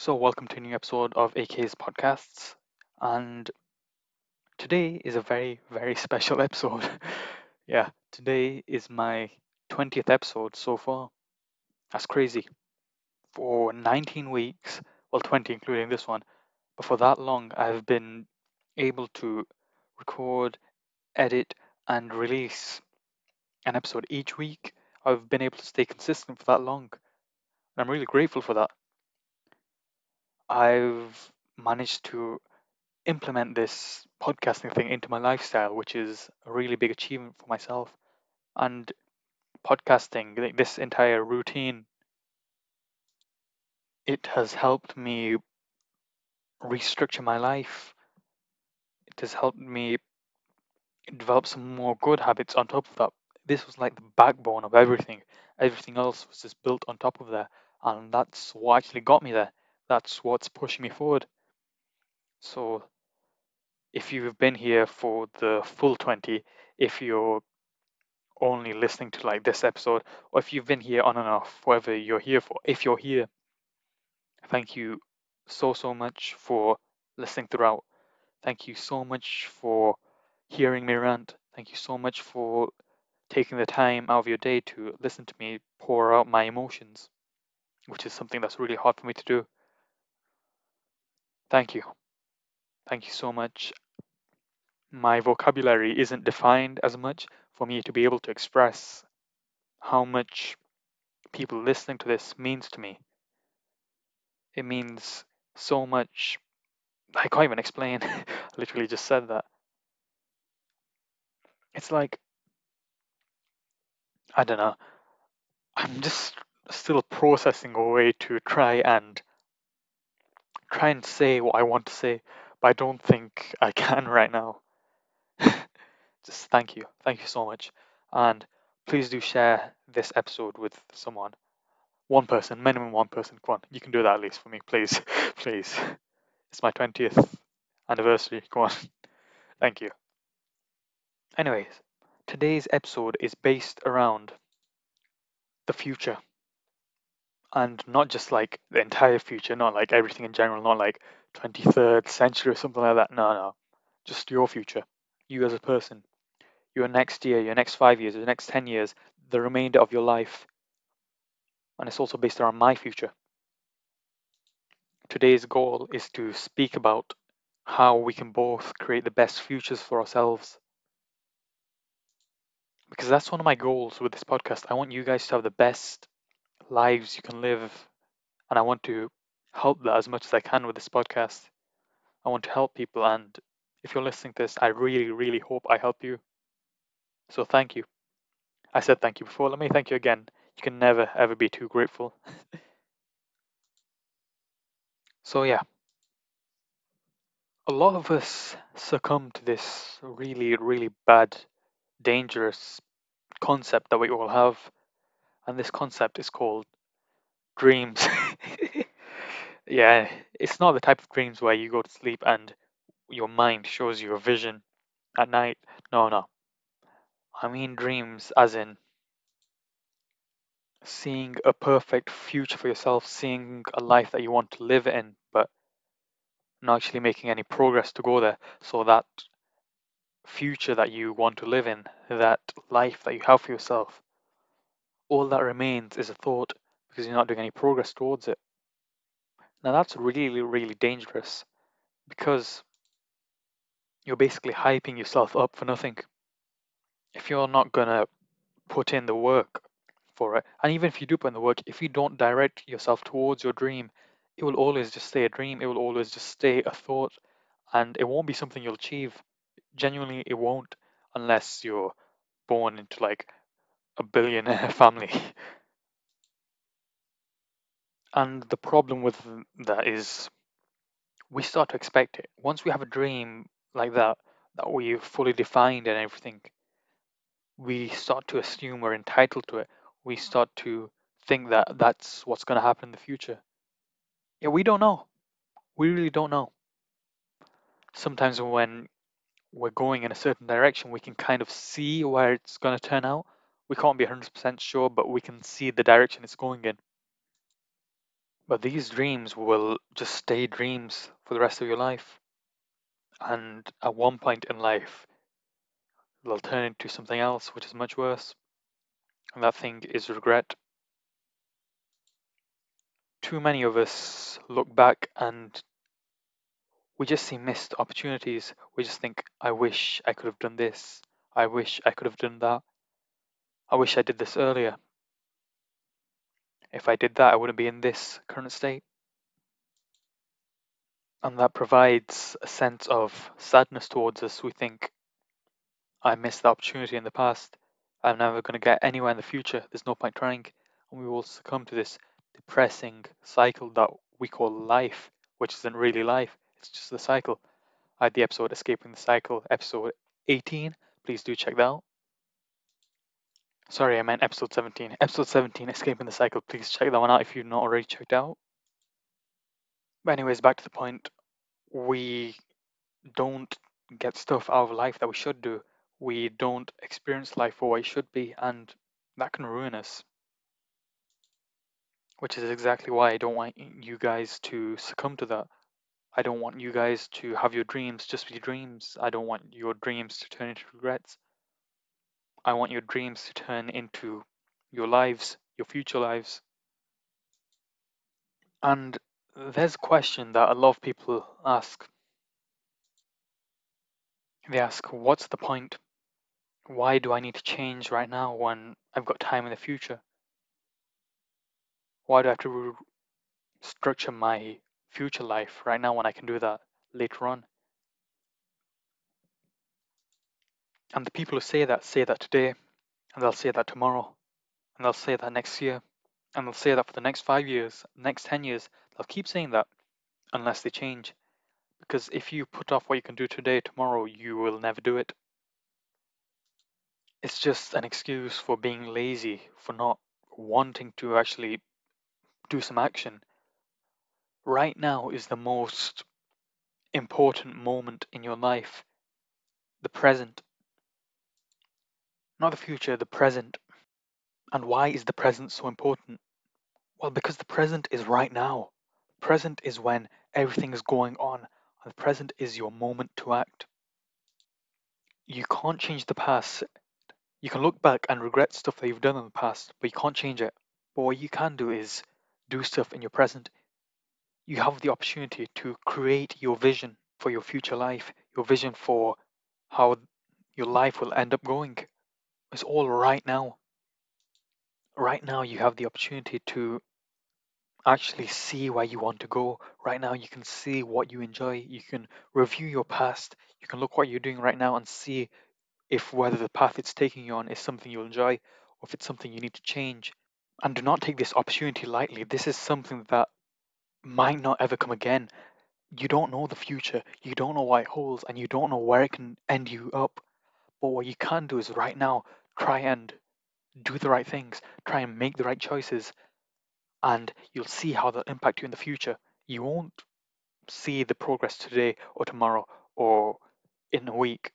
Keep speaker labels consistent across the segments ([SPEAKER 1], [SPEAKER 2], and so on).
[SPEAKER 1] So, welcome to a new episode of AK's podcasts. And today is a very, very special episode. yeah, today is my 20th episode so far. That's crazy. For 19 weeks, well, 20 including this one, but for that long, I've been able to record, edit, and release an episode each week. I've been able to stay consistent for that long. And I'm really grateful for that. I've managed to implement this podcasting thing into my lifestyle, which is a really big achievement for myself. And podcasting, this entire routine, it has helped me restructure my life. It has helped me develop some more good habits on top of that. This was like the backbone of everything. Everything else was just built on top of that. And that's what actually got me there. That's what's pushing me forward. So if you've been here for the full 20, if you're only listening to like this episode, or if you've been here on and off, whatever you're here for, if you're here, thank you so, so much for listening throughout. Thank you so much for hearing me rant. Thank you so much for taking the time out of your day to listen to me pour out my emotions, which is something that's really hard for me to do. Thank you. Thank you so much. My vocabulary isn't defined as much for me to be able to express how much people listening to this means to me. It means so much. I can't even explain. I literally just said that. It's like, I don't know. I'm just still processing a way to try and try and say what I want to say, but I don't think I can right now. just thank you. Thank you so much. And please do share this episode with someone. One person, minimum one person. Come on, you can do that at least for me, please. please. It's my 20th anniversary. Come on. Thank you. Anyways, today's episode is based around the future. And not just like the entire future, not like everything in general, not like 23rd century or something like that. No, no. Just your future. You as a person. Your next year, your next five years, your next 10 years, the remainder of your life. And it's also based around my future. Today's goal is to speak about how we can both create the best futures for ourselves. Because that's one of my goals with this podcast. I want you guys to have the best lives you can live. And I want to help that as much as I can with this podcast. I want to help people. And if you're listening to this, I really, really hope I help you. So thank you. I said thank you before. Let me thank you again. You can never, ever be too grateful. so, yeah. A lot of us succumb to this really, really bad, dangerous concept that we all have. And this concept is called dreams. yeah, it's not the type of dreams where you go to sleep and your mind shows you a vision at night. No, no. I mean dreams as in seeing a perfect future for yourself, seeing a life that you want to live in, but not actually making any progress to go there. So that future that you want to live in, that life that you have for yourself, all that remains is a thought because you're not doing any progress towards it. Now that's really, really dangerous because you're basically hyping yourself up for nothing. If you're not gonna put in the work for it, and even if you do put in the work, if you don't direct yourself towards your dream, it will always just stay a dream. It will always just stay a thought, and it won't be something you'll achieve. Genuinely, it won't unless you're born into like a billionaire family. And the problem with that is we start to expect it. Once we have a dream like that, that we've fully defined and everything, we start to assume we're entitled to it. We start to think that that's what's going to happen in the future. Yeah, we don't know. We really don't know. Sometimes when we're going in a certain direction, we can kind of see where it's going to turn out. We can't be 100% sure, but we can see the direction it's going in. But these dreams will just stay dreams for the rest of your life. And at one point in life, they'll turn into something else, which is much worse. And that thing is regret. Too many of us look back and we just see missed opportunities. We just think, I wish I could have done this. I wish I could have done that. I wish I did this earlier. If I did that, I wouldn't be in this current state. And that provides a sense of sadness towards us. We think, I missed the opportunity in the past. I'm never going to get anywhere in the future. There's no point trying. And we will succumb to this depressing cycle that we call life, which isn't really life, it's just the cycle. I had the episode Escaping the Cycle, episode 18. Please do check that out. Sorry, I meant episode 17. Episode 17, Escaping the Cycle. Please check that one out if you've not already checked out. But, anyways, back to the point. We don't get stuff out of life that we should do. We don't experience life for what it should be, and that can ruin us. Which is exactly why I don't want you guys to succumb to that. I don't want you guys to have your dreams just be dreams. I don't want your dreams to turn into regrets. I want your dreams to turn into your lives, your future lives. And there's a question that a lot of people ask. They ask, what's the point? Why do I need to change right now when I've got time in the future? Why do I have to structure my future life right now when I can do that later on. And the people who say that say that today, and they'll say that tomorrow, and they'll say that next year, and they'll say that for the next five years, next 10 years. They'll keep saying that unless they change. Because if you put off what you can do today, tomorrow, you will never do it. It's just an excuse for being lazy, for not wanting to actually do some action right now is the most important moment in your life. The present. Not the future, the present. And why is the present so important? Well, because the present is right now. Present is when everything is going on, and the present is your moment to act. You can't change the past. You can look back and regret stuff that you've done in the past, but you can't change it. But what you can do is do stuff in your present you have the opportunity to create your vision for your future life, your vision for how your life will end up going. It's all right now. Right now, you have the opportunity to actually see where you want to go. Right now, you can see what you enjoy. You can review your past. You can look what you're doing right now and see if whether the path it's taking you on is something you'll enjoy or if it's something you need to change. And do not take this opportunity lightly. This is something that might not ever come again. You don't know the future, you don't know what it holds, and you don't know where it can end you up. But what you can do is right now try and do the right things, try and make the right choices, and you'll see how they'll impact you in the future. You won't see the progress today or tomorrow or in a week.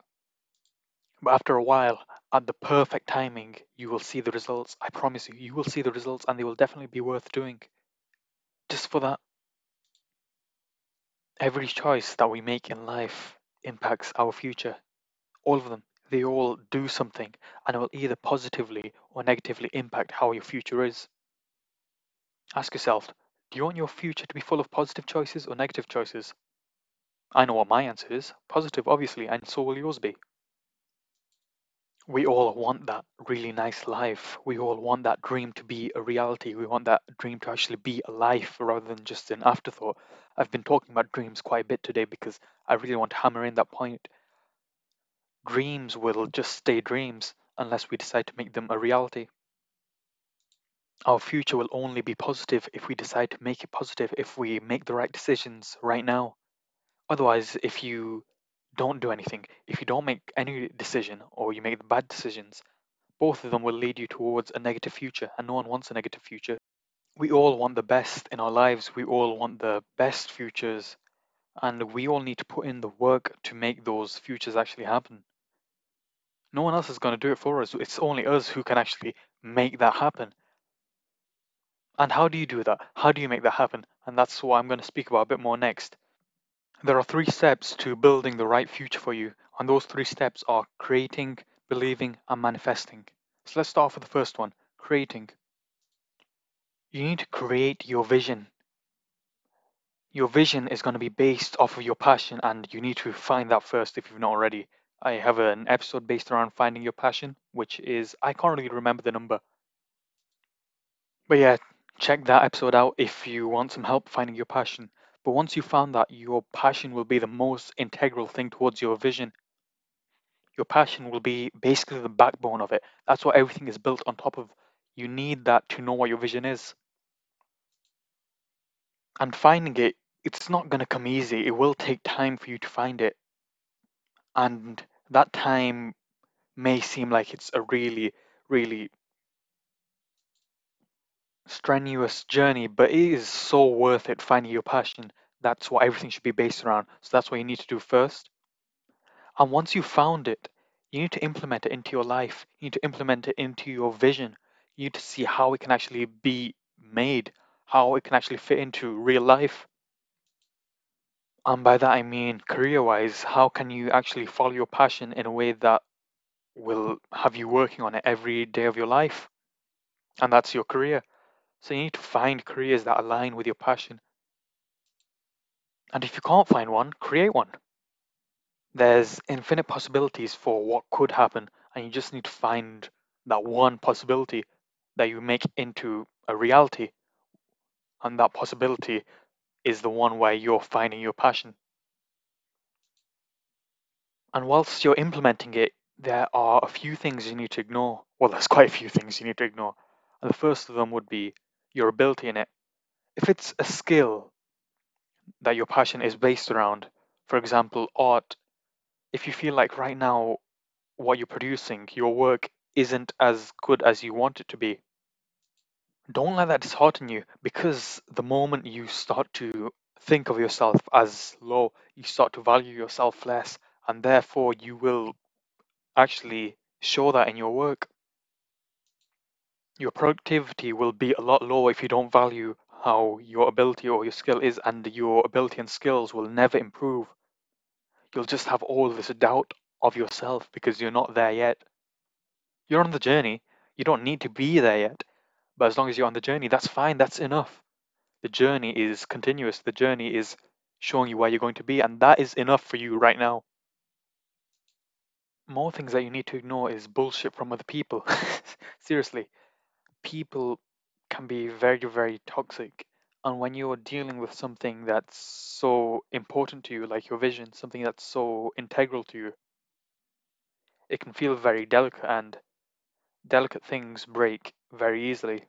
[SPEAKER 1] But after a while, at the perfect timing, you will see the results. I promise you, you will see the results and they will definitely be worth doing. Just for that Every choice that we make in life impacts our future. All of them. They all do something and it will either positively or negatively impact how your future is. Ask yourself do you want your future to be full of positive choices or negative choices? I know what my answer is positive, obviously, and so will yours be we all want that really nice life. We all want that dream to be a reality. We want that dream to actually be a life rather than just an afterthought. I've been talking about dreams quite a bit today because I really want to hammer in that point. Dreams will just stay dreams unless we decide to make them a reality. Our future will only be positive if we decide to make it positive, if we make the right decisions right now. Otherwise, if you don't do anything, if you don't make any decision or you make bad decisions, both of them will lead you towards a negative future, and no one wants a negative future. We all want the best in our lives, we all want the best futures, and we all need to put in the work to make those futures actually happen. No one else is going to do it for us. It's only us who can actually make that happen. And how do you do that? How do you make that happen? And that's what I'm going to speak about a bit more next. There are three steps to building the right future for you, and those three steps are creating, believing, and manifesting. So let's start with the first one creating. You need to create your vision. Your vision is going to be based off of your passion, and you need to find that first if you've not already. I have an episode based around finding your passion, which is, I can't really remember the number. But yeah, check that episode out if you want some help finding your passion. But once you found that, your passion will be the most integral thing towards your vision. Your passion will be basically the backbone of it. That's what everything is built on top of. You need that to know what your vision is. And finding it, it's not going to come easy. It will take time for you to find it. And that time may seem like it's a really, really strenuous journey, but it is so worth it finding your passion. That's what everything should be based around. So that's what you need to do first. And once you've found it, you need to implement it into your life. You need to implement it into your vision. You need to see how it can actually be made, how it can actually fit into real life. And by that I mean career wise, how can you actually follow your passion in a way that will have you working on it every day of your life? And that's your career. So you need to find careers that align with your passion. And if you can't find one, create one. There's infinite possibilities for what could happen, and you just need to find that one possibility that you make into a reality. And that possibility is the one where you're finding your passion. And whilst you're implementing it, there are a few things you need to ignore. Well, there's quite a few things you need to ignore. And the first of them would be your ability in it. If it's a skill that your passion is based around, for example, art, if you feel like right now what you're producing, your work isn't as good as you want it to be, don't let that dishearten you because the moment you start to think of yourself as low, you start to value yourself less, and therefore you will actually show that in your work. Your productivity will be a lot lower if you don't value how your ability or your skill is, and your ability and skills will never improve. You'll just have all this doubt of yourself because you're not there yet. You're on the journey, you don't need to be there yet, but as long as you're on the journey, that's fine, that's enough. The journey is continuous, the journey is showing you where you're going to be, and that is enough for you right now. More things that you need to ignore is bullshit from other people. Seriously, people can be very, very toxic. And when you're dealing with something that's so important to you, like your vision, something that's so integral to you, it can feel very delicate, and delicate things break very easily.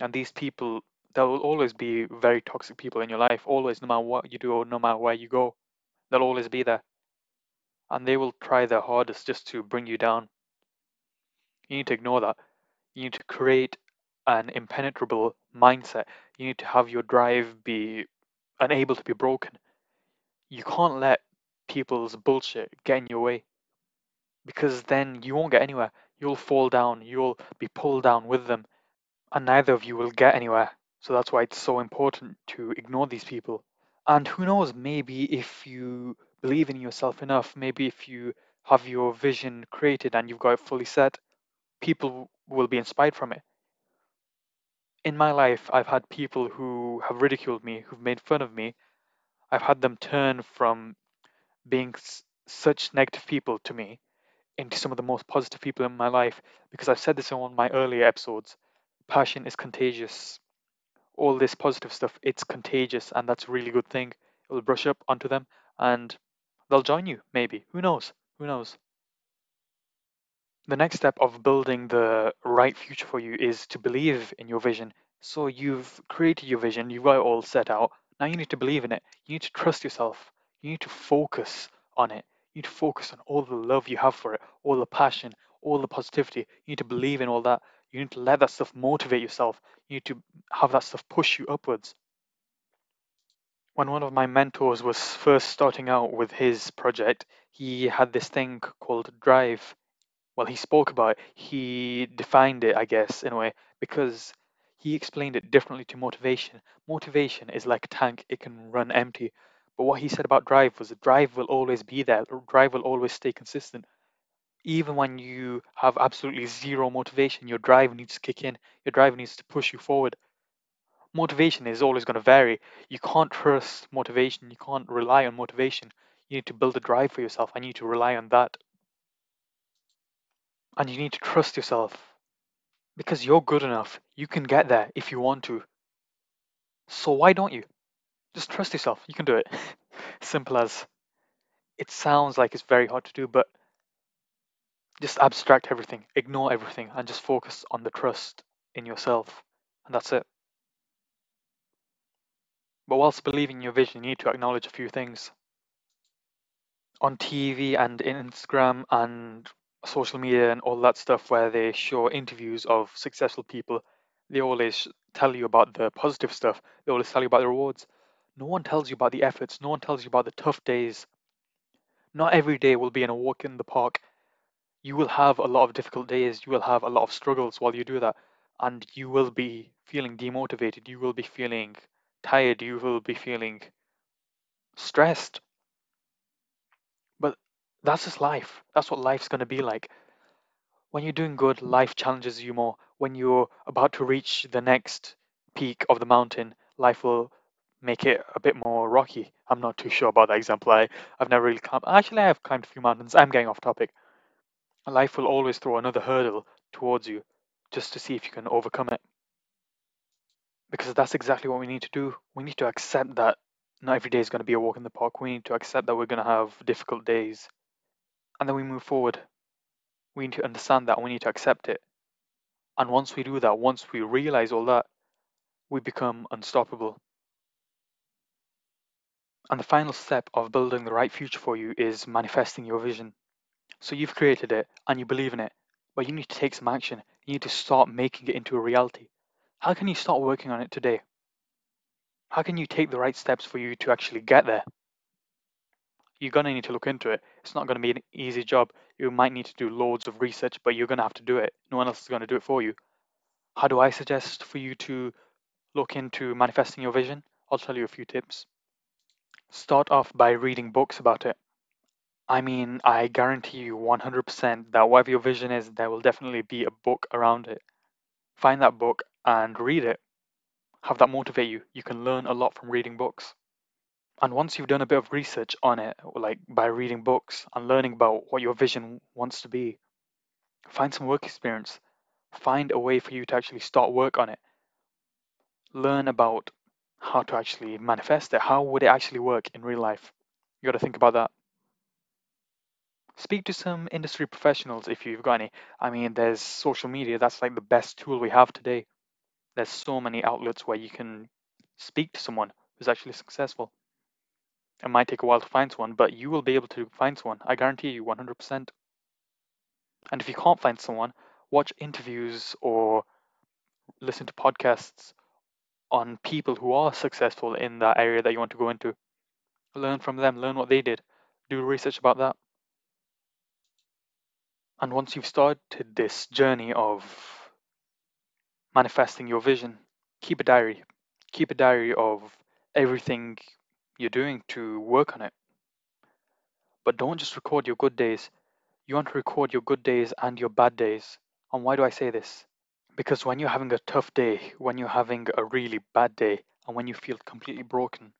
[SPEAKER 1] And these people, there will always be very toxic people in your life, always, no matter what you do or no matter where you go, they'll always be there. And they will try their hardest just to bring you down. You need to ignore that. You need to create an impenetrable mindset. You need to have your drive be unable to be broken. You can't let people's bullshit get in your way because then you won't get anywhere. You'll fall down, you'll be pulled down with them, and neither of you will get anywhere. So that's why it's so important to ignore these people. And who knows, maybe if you believe in yourself enough, maybe if you have your vision created and you've got it fully set, people will be inspired from it. In my life, I've had people who have ridiculed me, who've made fun of me. I've had them turn from being s- such negative people to me into some of the most positive people in my life because I've said this in one of my earlier episodes. Passion is contagious. All this positive stuff, it's contagious, and that's a really good thing. It will brush up onto them and they'll join you, maybe. Who knows? Who knows? The next step of building the right future for you is to believe in your vision. So you've created your vision, you've got it all set out. Now you need to believe in it. You need to trust yourself. You need to focus on it. You need to focus on all the love you have for it, all the passion, all the positivity. You need to believe in all that. You need to let that stuff motivate yourself. You need to have that stuff push you upwards. When one of my mentors was first starting out with his project, he had this thing called Drive well, he spoke about it, he defined it, I guess, in a way, because he explained it differently to motivation. Motivation is like a tank, it can run empty. But what he said about drive was that drive will always be there, drive will always stay consistent. Even when you have absolutely zero motivation, your drive needs to kick in, your drive needs to push you forward. Motivation is always going to vary. You can't trust motivation, you can't rely on motivation. You need to build a drive for yourself, and you need to rely on that. And you need to trust yourself because you're good enough. You can get there if you want to. So why don't you? Just trust yourself. You can do it. Simple as. It sounds like it's very hard to do, but just abstract everything, ignore everything, and just focus on the trust in yourself. And that's it. But whilst believing in your vision, you need to acknowledge a few things. On TV and in Instagram and social media and all that stuff where they show interviews of successful people, they always tell you about the positive stuff. They always tell you about the rewards. No one tells you about the efforts. No one tells you about the tough days. Not every day will be in a walk in the park. You will have a lot of difficult days. You will have a lot of struggles while you do that. And you will be feeling demotivated. You will be feeling tired. You will be feeling stressed. But that's just life. That's what life's going to be like. When you're doing good, life challenges you more. When you're about to reach the next peak of the mountain, life will make it a bit more rocky. I'm not too sure about that example. I, I've never really climbed. Actually, I have climbed a few mountains. I'm getting off topic. Life will always throw another hurdle towards you just to see if you can overcome it. Because that's exactly what we need to do. We need to accept that not every day is going to be a walk in the park. We need to accept that we're going to have difficult days. And then we move forward. We need to understand that. We need to accept it. And once we do that, once we realize all that, we become unstoppable. And the final step of building the right future for you is manifesting your vision. So you've created it and you believe in it, but you need to take some action. You need to start making it into a reality. How can you start working on it today? How can you take the right steps for you to actually get there? You're going to need to look into it. It's not going to be an easy job. You might need to do loads of research, but you're going to have to do it. No one else is going to do it for you. How do I suggest for you to look into manifesting your vision? I'll tell you a few tips. Start off by reading books about it. I mean, I guarantee you 100% that whatever your vision is, there will definitely be a book around it. Find that book and read it. Have that motivate you. You can learn a lot from reading books. And once you've done a bit of research on it, like by reading books and learning about what your vision wants to be, find some work experience. Find a way for you to actually start work on it. Learn about how to actually manifest it. How would it actually work in real life? You got to think about that. Speak to some industry professionals if you've got any. I mean, there's social media, that's like the best tool we have today. There's so many outlets where you can speak to someone who's actually successful. It might take a while to find someone, but you will be able to find someone. I guarantee you 100%. And if you can't find someone, watch interviews or listen to podcasts on people who are successful in that area that you want to go into. Learn from them, learn what they did, do research about that. And once you've started this journey of manifesting your vision, keep a diary. Keep a diary of everything you're doing to work on it. But don't just record your good days. You want to record your good days and your bad days. And why do I say this? Because when you're having a tough day, when you're having a really bad day, and when you feel completely broken,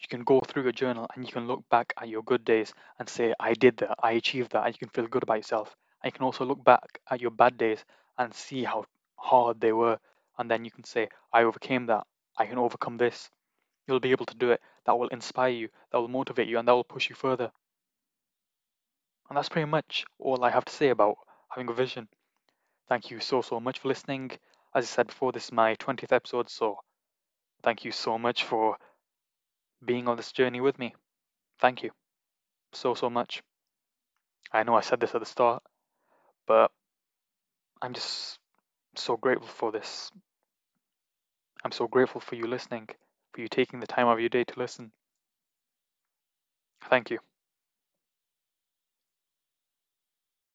[SPEAKER 1] you can go through your journal and you can look back at your good days and say, I did that, I achieved that, and you can feel good about yourself. And you can also look back at your bad days and see how hard they were. And then you can say, I overcame that, I can overcome this. You'll be able to do it. That will inspire you, that will motivate you, and that will push you further. And that's pretty much all I have to say about having a vision. Thank you so, so much for listening. As I said before, this is my 20th episode, so thank you so much for being on this journey with me. Thank you so, so much. I know I said this at the start, but I'm just so grateful for this. I'm so grateful for you listening, for you taking the time of your day to listen. Thank you.